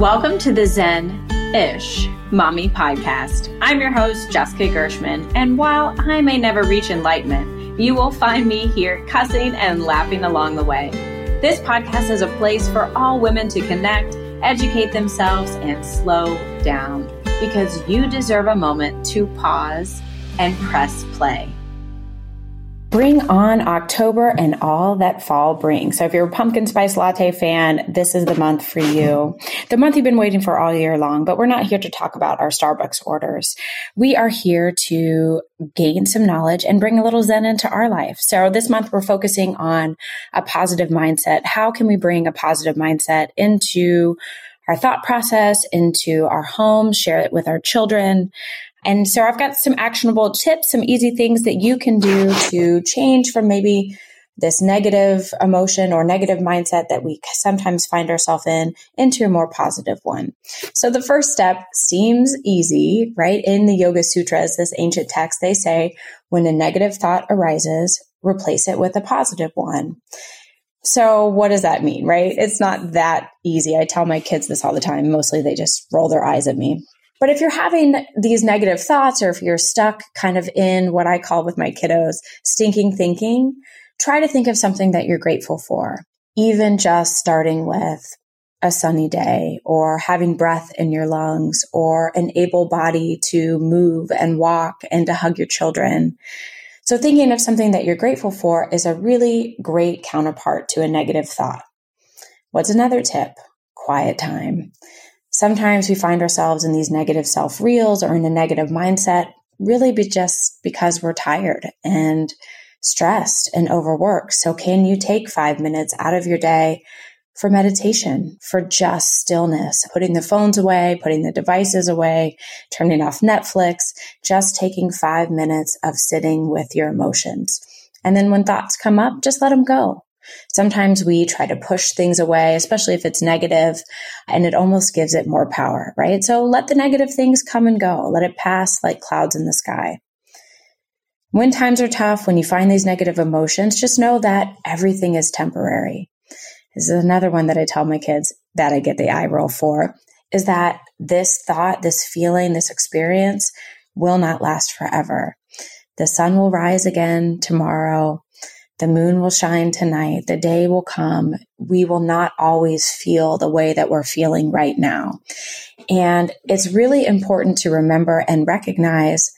Welcome to the Zen ish Mommy Podcast. I'm your host, Jessica Gershman, and while I may never reach enlightenment, you will find me here cussing and laughing along the way. This podcast is a place for all women to connect, educate themselves, and slow down because you deserve a moment to pause and press play. Bring on October and all that fall brings. So if you're a pumpkin spice latte fan, this is the month for you. The month you've been waiting for all year long, but we're not here to talk about our Starbucks orders. We are here to gain some knowledge and bring a little Zen into our life. So this month we're focusing on a positive mindset. How can we bring a positive mindset into our thought process, into our home, share it with our children? And so I've got some actionable tips, some easy things that you can do to change from maybe this negative emotion or negative mindset that we sometimes find ourselves in into a more positive one. So the first step seems easy, right? In the Yoga Sutras, this ancient text, they say when a negative thought arises, replace it with a positive one. So what does that mean, right? It's not that easy. I tell my kids this all the time. Mostly they just roll their eyes at me. But if you're having these negative thoughts or if you're stuck kind of in what I call with my kiddos stinking thinking, try to think of something that you're grateful for, even just starting with a sunny day or having breath in your lungs or an able body to move and walk and to hug your children. So thinking of something that you're grateful for is a really great counterpart to a negative thought. What's another tip? Quiet time. Sometimes we find ourselves in these negative self reels or in a negative mindset, really be just because we're tired and stressed and overworked. So can you take five minutes out of your day for meditation, for just stillness, putting the phones away, putting the devices away, turning off Netflix, just taking five minutes of sitting with your emotions. And then when thoughts come up, just let them go. Sometimes we try to push things away, especially if it's negative, and it almost gives it more power, right? So let the negative things come and go. Let it pass like clouds in the sky. When times are tough, when you find these negative emotions, just know that everything is temporary. This is another one that I tell my kids that I get the eye roll for is that this thought, this feeling, this experience will not last forever. The sun will rise again tomorrow. The moon will shine tonight. The day will come. We will not always feel the way that we're feeling right now. And it's really important to remember and recognize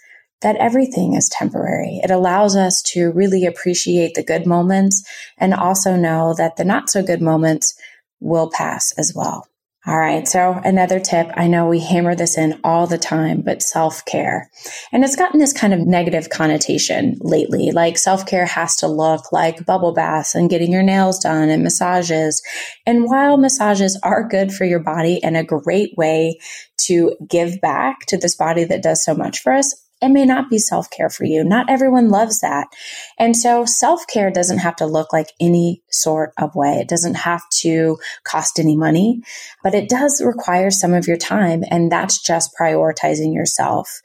that everything is temporary. It allows us to really appreciate the good moments and also know that the not so good moments will pass as well. All right. So another tip. I know we hammer this in all the time, but self care. And it's gotten this kind of negative connotation lately. Like self care has to look like bubble baths and getting your nails done and massages. And while massages are good for your body and a great way to give back to this body that does so much for us, it may not be self care for you. Not everyone loves that. And so self care doesn't have to look like any sort of way. It doesn't have to cost any money, but it does require some of your time. And that's just prioritizing yourself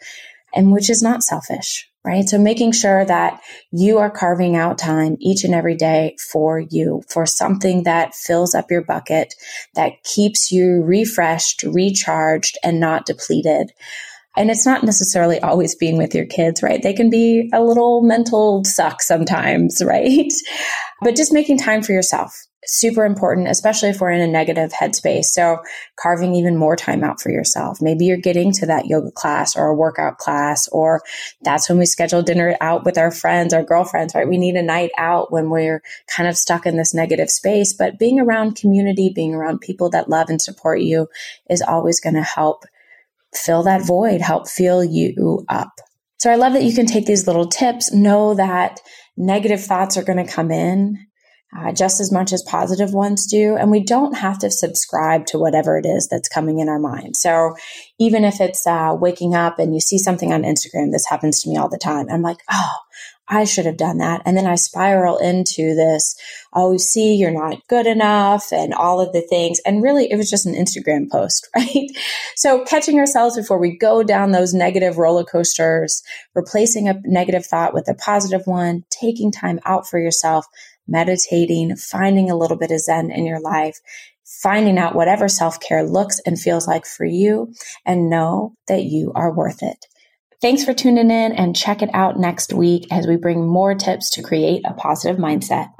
and which is not selfish, right? So making sure that you are carving out time each and every day for you, for something that fills up your bucket, that keeps you refreshed, recharged, and not depleted. And it's not necessarily always being with your kids, right? They can be a little mental suck sometimes, right? but just making time for yourself. Super important, especially if we're in a negative headspace. So carving even more time out for yourself. Maybe you're getting to that yoga class or a workout class, or that's when we schedule dinner out with our friends, our girlfriends, right? We need a night out when we're kind of stuck in this negative space, but being around community, being around people that love and support you is always going to help fill that void, help fill you up. So I love that you can take these little tips, know that negative thoughts are going to come in uh, just as much as positive ones do. And we don't have to subscribe to whatever it is that's coming in our mind. So even if it's uh, waking up and you see something on Instagram, this happens to me all the time. I'm like, oh, I should have done that. And then I spiral into this, oh, see, you're not good enough and all of the things. And really, it was just an Instagram post, right? So catching ourselves before we go down those negative roller coasters, replacing a negative thought with a positive one, taking time out for yourself. meditating, finding a little bit of Zen in your life, finding out whatever self care looks and feels like for you, and know that you are worth it. Thanks for tuning in and check it out next week as we bring more tips to create a positive mindset.